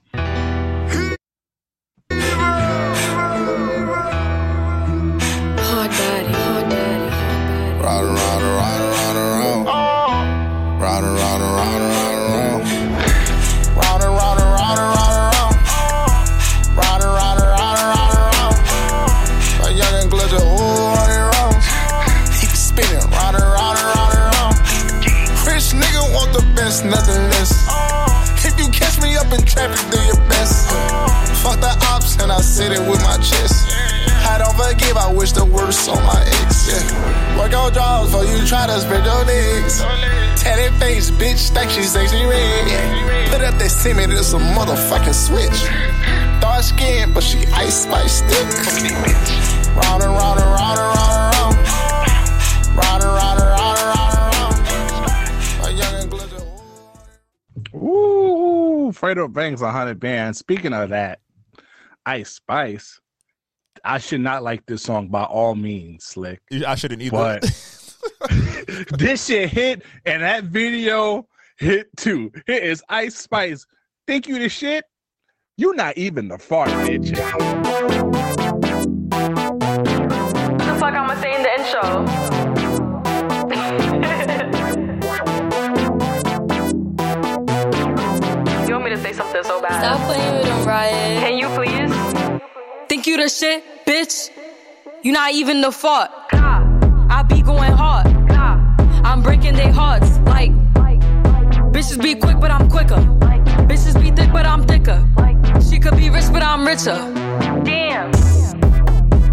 Traffic, do your best. Fuck the ops and I sit it with my chest. I don't forgive, I wish the worst on my ex. Yeah. Work on draws for you try to spread your legs. Tatted face, bitch, think she Sexyy Red. Put up that semen, it's a motherfucking switch. dark skin, but she ice spice thick. Round and round and round and round and round. Round and round and round and Fredo Bang's, 100 bands. Speaking of that, Ice Spice. I should not like this song by all means, Slick. I shouldn't either. But this shit hit, and that video hit too. It is Ice Spice. Think you the shit? You're not even the fart, bitch. What the fuck I'ma say in the intro? Stop playing with them, Riot. Can you please? Think you the shit, bitch? You not even the fault. I be going hard. I'm breaking their hearts. Like, bitches be quick, but I'm quicker. Bitches be thick, but I'm thicker. She could be rich, but I'm richer. Damn.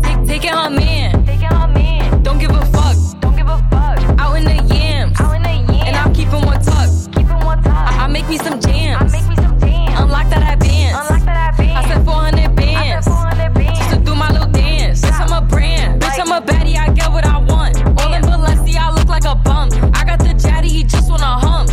Take, taking her man. Taking her man. Don't give a fuck. Don't give a fuck. Out in the yams. Out in the yams. And I'm keeping one tuck. Keeping one tuck. I, I make me some jams. I make me some jams. Unlock that at bands. Unlock that. I said 400 bands. I said 400 bands. Just to do my little dance. Bitch, I'm a brand. Bitch, I'm a baddie. I get what I want. All in Balenci, I look like a bum. I got the jaddy, he just wanna hum.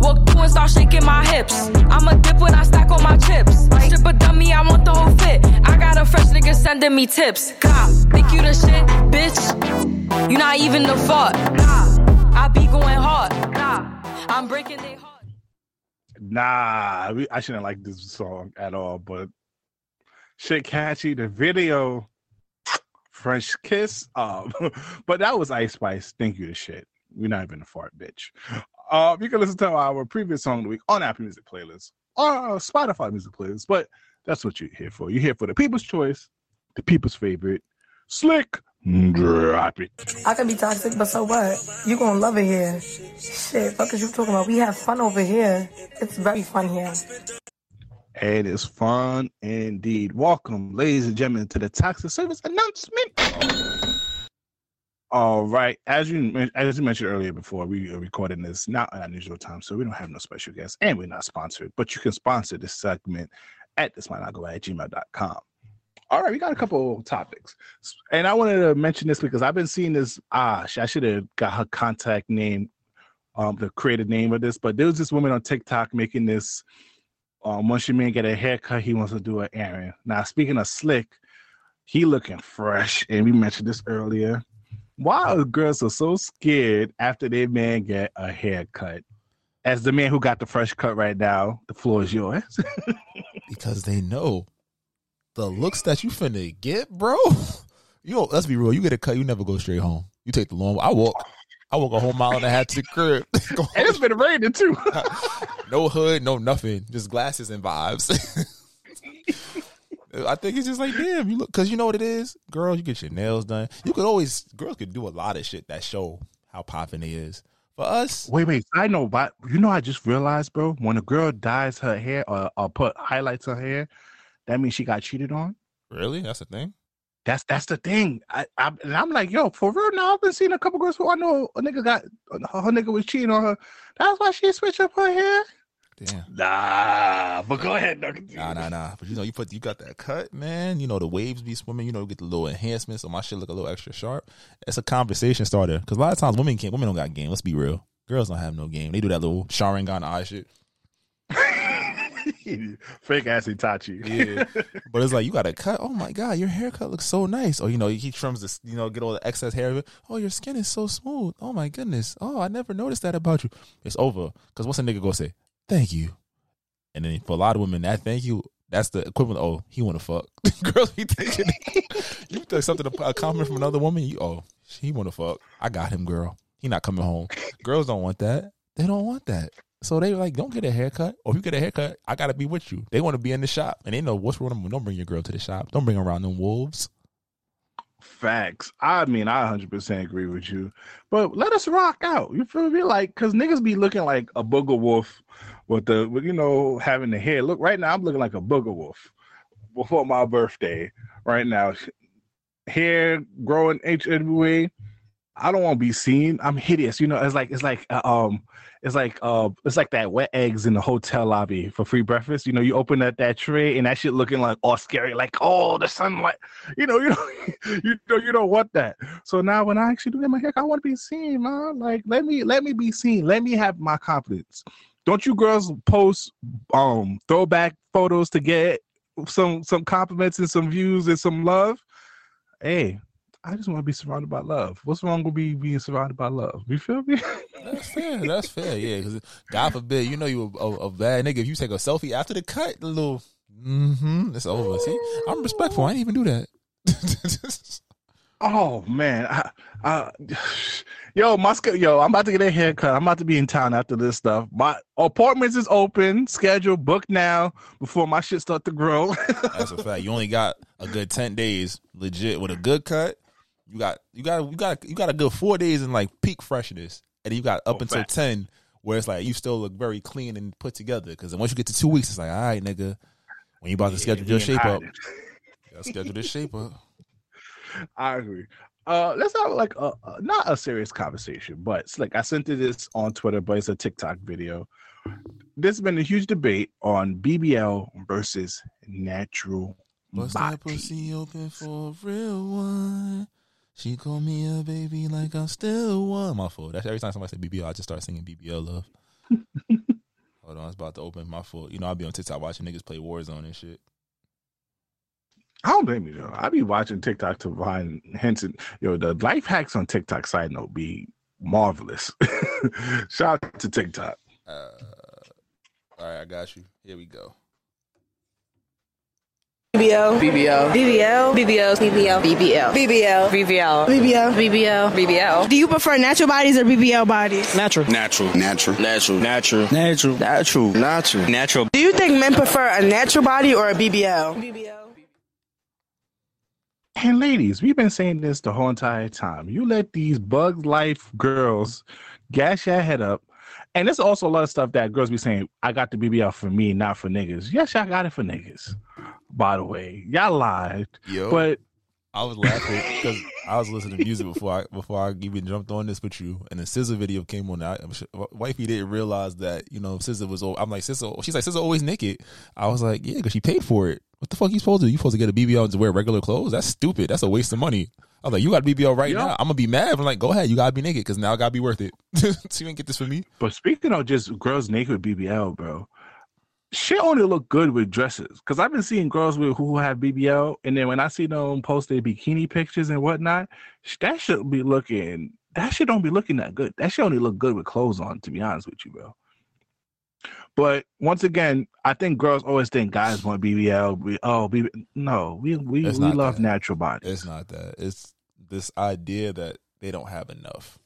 Walk through and start shaking my hips. I'm a dip when I stack on my chips. Strip a dummy, I want the whole fit. I got a fresh nigga sending me tips. God, think you the shit, bitch? You not even the fault. I be going hard. Nah, I'm breaking their heart. Nah, I shouldn't like this song at all, but shit catchy. The video, French kiss. Um, but that was Ice Spice. Thank you to shit. We're not even a fart, bitch. Uh, you can listen to our previous song of the week on Apple Music playlist or Spotify music playlist. But that's what you're here for. You're here for the people's choice, the people's favorite, slick. Drop it. I can be toxic, but so what? You gonna love it here. Shit, fuck is you talking about? We have fun over here. It's very fun here. It is fun indeed. Welcome, ladies and gentlemen, to the Toxic Service announcement. All right, as you as you mentioned earlier, before we are recording this not at unusual time, so we don't have no special guests, and we're not sponsored. But you can sponsor this segment at this might not go at gmail.com. All right, we got a couple topics, and I wanted to mention this because I've been seeing this. Ah, I should have got her contact name, um, the creative name of this, but there was this woman on TikTok making this um, once your man get a haircut, he wants to do an errand. Now, speaking of slick, he looking fresh, and we mentioned this earlier. Why are girls are so scared after their man get a haircut? As the man who got the fresh cut right now, the floor is yours. because they know the looks that you finna get, bro. You know, let's be real. You get a cut, you never go straight home. You take the long. I walk. I walk a whole mile and a half to the crib. and it's been raining too. no hood, no nothing, just glasses and vibes. I think it's just like, damn, you look, because you know what it is, girls. You get your nails done. You could always, girls could do a lot of shit that show how popping they is. For us, Wait, wait. I know, but you know, I just realized, bro. When a girl dyes her hair or, or put highlights her hair, that means she got cheated on. really, that's a thing. That's that's the thing. I, I and I'm like, yo, for real now. I've been seeing a couple girls who I know a nigga got her, her nigga was cheating on her. That's why she switched up her hair. Damn. Nah, but go ahead, Nugget. Nah, nah, nah. But you know, you put you got that cut, man. You know the waves be swimming. You know, get the little enhancements, so my shit look a little extra sharp. It's a conversation starter because a lot of times women can't. Women don't got game. Let's be real. Girls don't have no game. They do that little Sharingan eye shit. Fake ass Itachi. Yeah, but it's like you got a cut. Oh my god, your haircut looks so nice. Or you know, he trims this. You know, get all the excess hair. of it. Oh, your skin is so smooth. Oh my goodness. Oh, I never noticed that about you. It's over. Because what's a nigga gonna say? Thank you. And then for a lot of women, that thank you. That's the equivalent. Of, oh, he want to fuck. Girls be thinking you take something a comment from another woman. You oh, he want to fuck. I got him, girl. He not coming home. Girls don't want that. They don't want that. So they like, don't get a haircut. Or if you get a haircut, I gotta be with you. They want to be in the shop, and they know what's wrong. with them. Don't bring your girl to the shop. Don't bring around them wolves. Facts. I mean, I 100% agree with you. But let us rock out. You feel me? Like, because niggas be looking like a booger wolf with the, with, you know, having the hair. Look, right now, I'm looking like a booger wolf before my birthday. Right now, hair growing HWA. I don't want to be seen. I'm hideous. You know, it's like it's like uh, um it's like uh it's like that wet eggs in the hotel lobby for free breakfast. You know, you open up that tray and that shit looking like all scary, like oh the sunlight. You know, you know, you know, you don't want that. So now when I actually do get my hair, I want to be seen, man. Like let me let me be seen. Let me have my confidence. Don't you girls post um throwback photos to get some some compliments and some views and some love? Hey, I just want to be surrounded by love. What's wrong with me being surrounded by love? You feel me? That's fair. That's fair. Yeah, because God forbid, you know you a, a, a bad nigga. If you take a selfie after the cut, a little, mm-hmm, it's over. See, I'm respectful. I didn't even do that. Oh man, I, I, yo, my yo, I'm about to get a haircut. I'm about to be in town after this stuff. My apartments is open, schedule booked now before my shit start to grow. That's a fact. You only got a good ten days, legit, with a good cut. You got, you got, you got, you got a good four days in like peak freshness, and you got up until fact. ten, where it's like you still look very clean and put together. Because once you get to two weeks, it's like, all right, nigga, when you about to schedule your shape up, you gotta schedule this shape up. I agree. Uh, let's have like a, a not a serious conversation, but it's like I sent you this on Twitter, but it's a TikTok video. There's been a huge debate on BBL versus natural Bust body. that pussy open for a real one. She called me a baby like I'm still one. My fault. That's every time somebody say BBL, I just start singing BBL love. Hold on, it's about to open. My fault. You know, I'll be on TikTok watching niggas play Warzone and shit. I don't blame you though. I be watching TikTok to find hints. And, yo, the life hacks on TikTok side note be marvelous. Shout out to TikTok. Uh, all right, I got you. Here we go. BBL. BBL. BBL. BBL. BBL. BBL. BBL. BBL. BBL. BBL. BBL. Do you prefer natural bodies or BBL bodies? Natural. Natural. Natural. Natural. Natural. Natural. Natural. Natural. Natural. Do you think men prefer a natural body or a BBL? BBL. And ladies, we've been saying this the whole entire time. You let these Bugs Life girls gas your head up. And there's also a lot of stuff that girls be saying, I got the BBL for me, not for niggas. Yes, y'all got it for niggas. By the way, y'all lied. Yo. But I was laughing because I was listening to music before I before I even jumped on this with you, and the SZA video came on. I, wifey didn't realize that you know SZA was. al- I'm like SZA. She's like SZA always naked. I was like, yeah, because she paid for it. What the fuck you supposed to? do? You supposed to get a BBL and just wear regular clothes? That's stupid. That's a waste of money. I was like, you got a BBL right now. I'm gonna be mad. I'm like, go ahead, you gotta be naked because now it gotta be worth it. so you didn't get this for me. But speaking of just girls naked with BBL, bro, shit only look good with dresses. Cause I've been seeing girls with who have BBL, and then when I see them post their bikini pictures and whatnot, that should be looking. That shit don't be looking that good. That shit only look good with clothes on. To be honest with you, bro. But once again, I think girls always think guys want BBL. We, oh, BB, no, we we, It's we love that. natural bodies. It's not that. It's this idea that they don't have enough.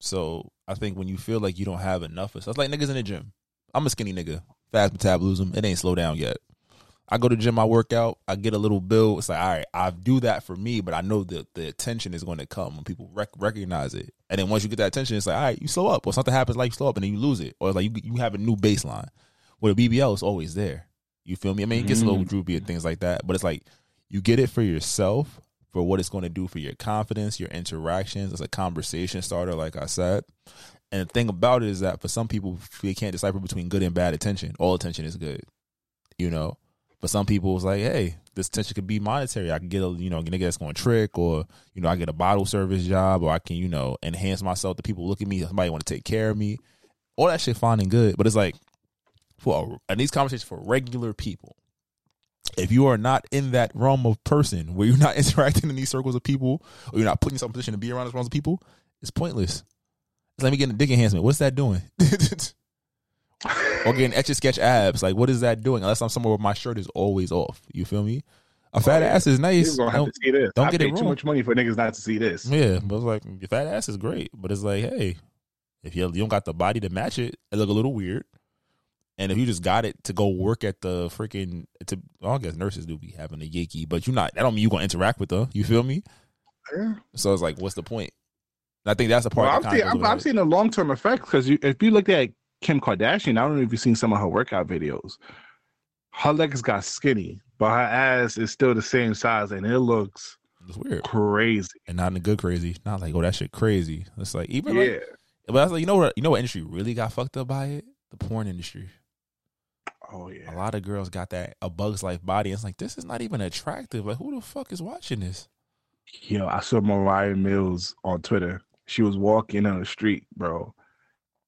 So I think when you feel like you don't have enough, it's like niggas in the gym. I'm a skinny nigga, fast metabolism. It ain't slow down yet. I go to gym, I work out, I get a little bill. It's like, all right, I do that for me, but I know that the attention is going to come when people rec- recognize it. And then once you get that attention, it's like, all right, you slow up, or something happens, like you slow up, and then you lose it, or it's like you you have a new baseline. With the BBL, is always there. You feel me? I mean, it gets a little Mm. droopy and things like that, but it's like you get it for yourself for what it's going to do for your confidence, your interactions. It's a conversation starter, like I said. And the thing about it is that for some people, they can't decipher between good and bad attention. All attention is good, you know. For some people, it's like, hey, this attention could be monetary. I can get a, you know, a nigga that's going to trick, or you know, I get a bottle service job, or I can, you know, enhance myself. The people look at me, somebody want to take care of me. All that shit fine and good, but it's like for a, and these conversations for regular people. If you are not in that realm of person where you're not interacting in these circles of people, or you're not putting yourself in a position to be around those realms of people, it's pointless. Like me get a dick enhancement. What's that doing? or getting etch a sketch abs. Like, what is that doing? Unless I'm somewhere where my shirt is always off. You feel me? A fat ass is nice. Don't, to see this. don't I get it paid too much money for niggas not to see this. Yeah, but it's like your fat ass is great, but it's like, hey, if you, you don't got the body to match it, it look a little weird. And if you just got it to go work at the freaking, to well, I guess nurses do be having a yicky, but you're not. That don't mean you gonna interact with them. You feel me? Yeah. So it's like, what's the point? And I think that's the part. Well, that I've seen, I've, I've seen a long term effect because you, if you look at Kim Kardashian, I don't know if you've seen some of her workout videos. Her legs got skinny, but her ass is still the same size, and it looks It's weird. Crazy. And not in a good crazy. Not like, oh, that shit crazy. It's like even Yeah. like but I was like, you know what you know what industry really got fucked up by it? The porn industry. Oh yeah. A lot of girls got that a bug's life body. It's like this is not even attractive. Like who the fuck is watching this? Yo, I saw Moriah Mills on Twitter. She was walking on the street, bro.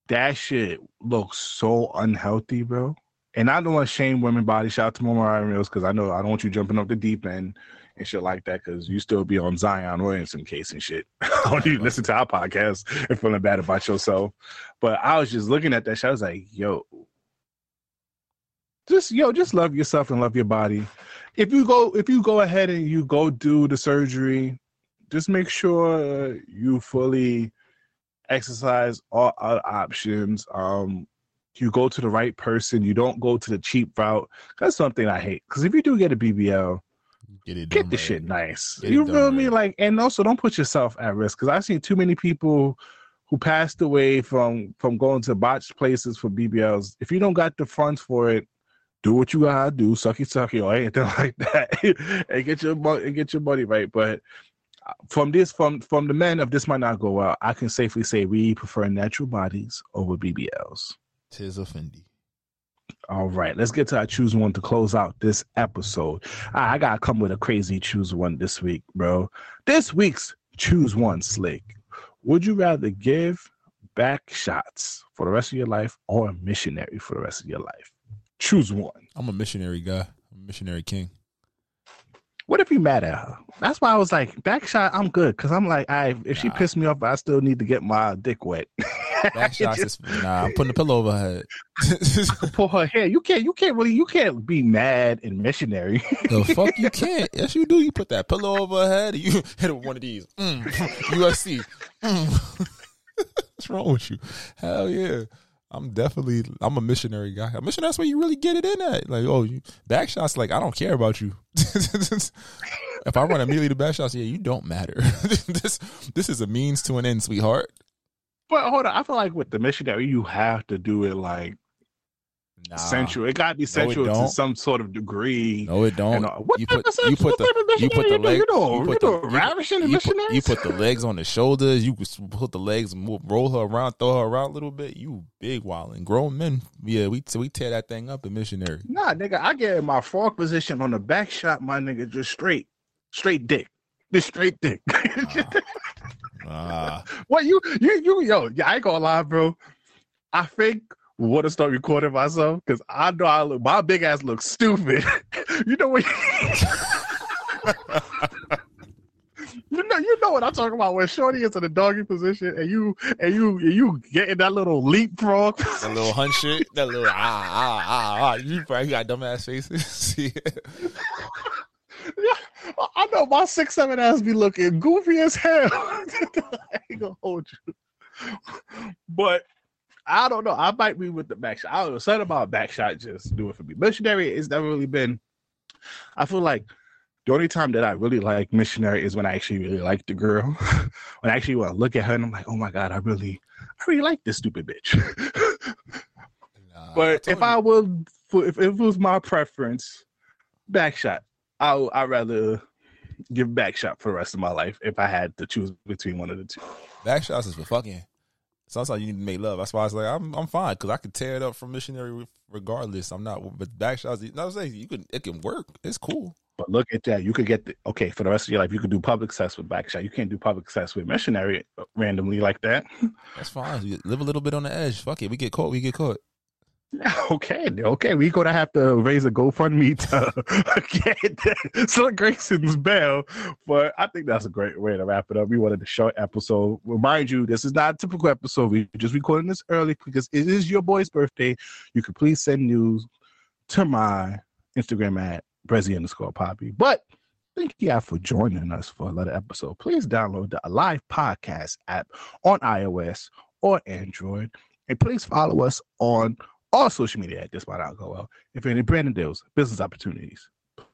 That shit looks so unhealthy, bro. And I don't want to shame women body. Shout out to Moriah Mills because I know I don't want you jumping up the deep end and shit like that because you still be on Zion Williamson case and shit. I don't to listen to our podcast and feeling bad about yourself. But I was just looking at that shit. I was like, yo, just yo, just love yourself and love your body. If you go, if you go ahead and you go do the surgery, just make sure you fully exercise all other options. Um, you go to the right person. You don't go to the cheap route. That's something I hate. Because if you do get a BBL, get it get the shit nice. Get you feel me? Like, and also don't put yourself at risk. Because I've seen too many people who passed away from from going to botched places for BBLs. If you don't got the funds for it, do what you gotta do, sucky sucky or anything like that, and get your money and get your money right. But from this, from from the men of this might not go well, I can safely say we prefer natural bodies over BBLs. Tis a Fendi. All right, let's get to our choose one to close out this episode. I, I gotta come with a crazy choose one this week, bro. This week's choose one slick. Would you rather give back shots for the rest of your life or a missionary for the rest of your life? Choose one. I'm a missionary guy. I'm a missionary king. What if you mad at her? That's why I was like, back shot, I'm good. Cause I'm like, I if she pissed me off, I still need to get my dick wet. Is nah. I'm putting a pillow over her head. For her hair. You can't you can't really you can't be mad and missionary. The fuck you can't. Yes, you do. You put that pillow over her head. And you hit her with one of these. Mm. UFC. Mm. What's wrong with you? Hell yeah. I'm definitely. I'm a missionary guy. A missionary. That's where you really get it in at. Like, oh, you back shots. Like, I don't care about you. if I run immediately to back shots, yeah, you don't matter. this this is a means to an end, sweetheart. But hold on, I feel like with the missionary, you have to do it like sensual. It gotta be sensual to some sort of degree. No, it don't. And, uh, what you type put you put the you put the leg you know? you put the ravishing you, you put, you put the legs on the shoulders. You put the legs, move, roll her around, throw her around a little bit. You big wilding grown men. Yeah, we we tear that thing up in missionary. Nah, nigga, I get in my fork position on the back shot, my nigga, just straight, straight dick, just straight dick. Ah, What you you you yo? Yeah, I ain't gonna lie, bro. I think want to start recording myself because I know I look my big ass looks stupid. you know what? you know you know what I'm talking about when Shorty is in the doggy position and you and you and you getting that little leapfrog. that little hunch shit. That little ah ah ah ah. You probably got dumbass faces. yeah. Yeah, I know my six seven ass be looking goofy as hell. I ain't gonna hold you, but I don't know. I might be with the back shot. I was something about back shot. Just do it for me. Missionary, it's never really been. I feel like the only time that I really like missionary is when I actually really like the girl. when I actually want to look at her and I'm like, oh my god, I really, I really like this stupid bitch. but if I would, if it was my preference, back shot. I I'd rather give back shot for the rest of my life if I had to choose between one of the two. Back shots is for fucking. Sometimes you need to make love. That's why I was like, I'm I'm fine because I could tear it up from missionary regardless. I'm not, but back shots. No, I'm saying you can. It can work. It's cool. But look at that. You could get the okay for the rest of your life. You could do public sex with back shot. You can't do public sex with missionary randomly like that. That's fine. You live a little bit on the edge. Fuck it. We get caught. We get caught. Okay, okay, we're gonna have to raise a GoFundMe to get Slick Grayson's bail, but I think that's a great way to wrap it up. We wanted a short episode. Remind you, this is not a typical episode. We just recording this early because it is your boy's birthday. You can please send news to my Instagram at Brezzy underscore Papi. But thank you all for joining us for another episode. Please download the Alive Podcast app on iOS or Android, and please follow us on all social media at this might not go well. If you're any branding deals, business opportunities,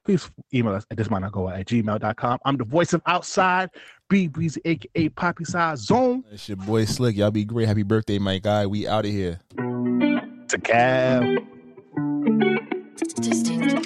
please email us at this might not go well at gmail.com. I'm the voice of outside, B Brezzy, aka Papi Sazon. It's your boy Slick. Y'all be great. Happy birthday, my guy. We out of here. To Cab. Distinct beats.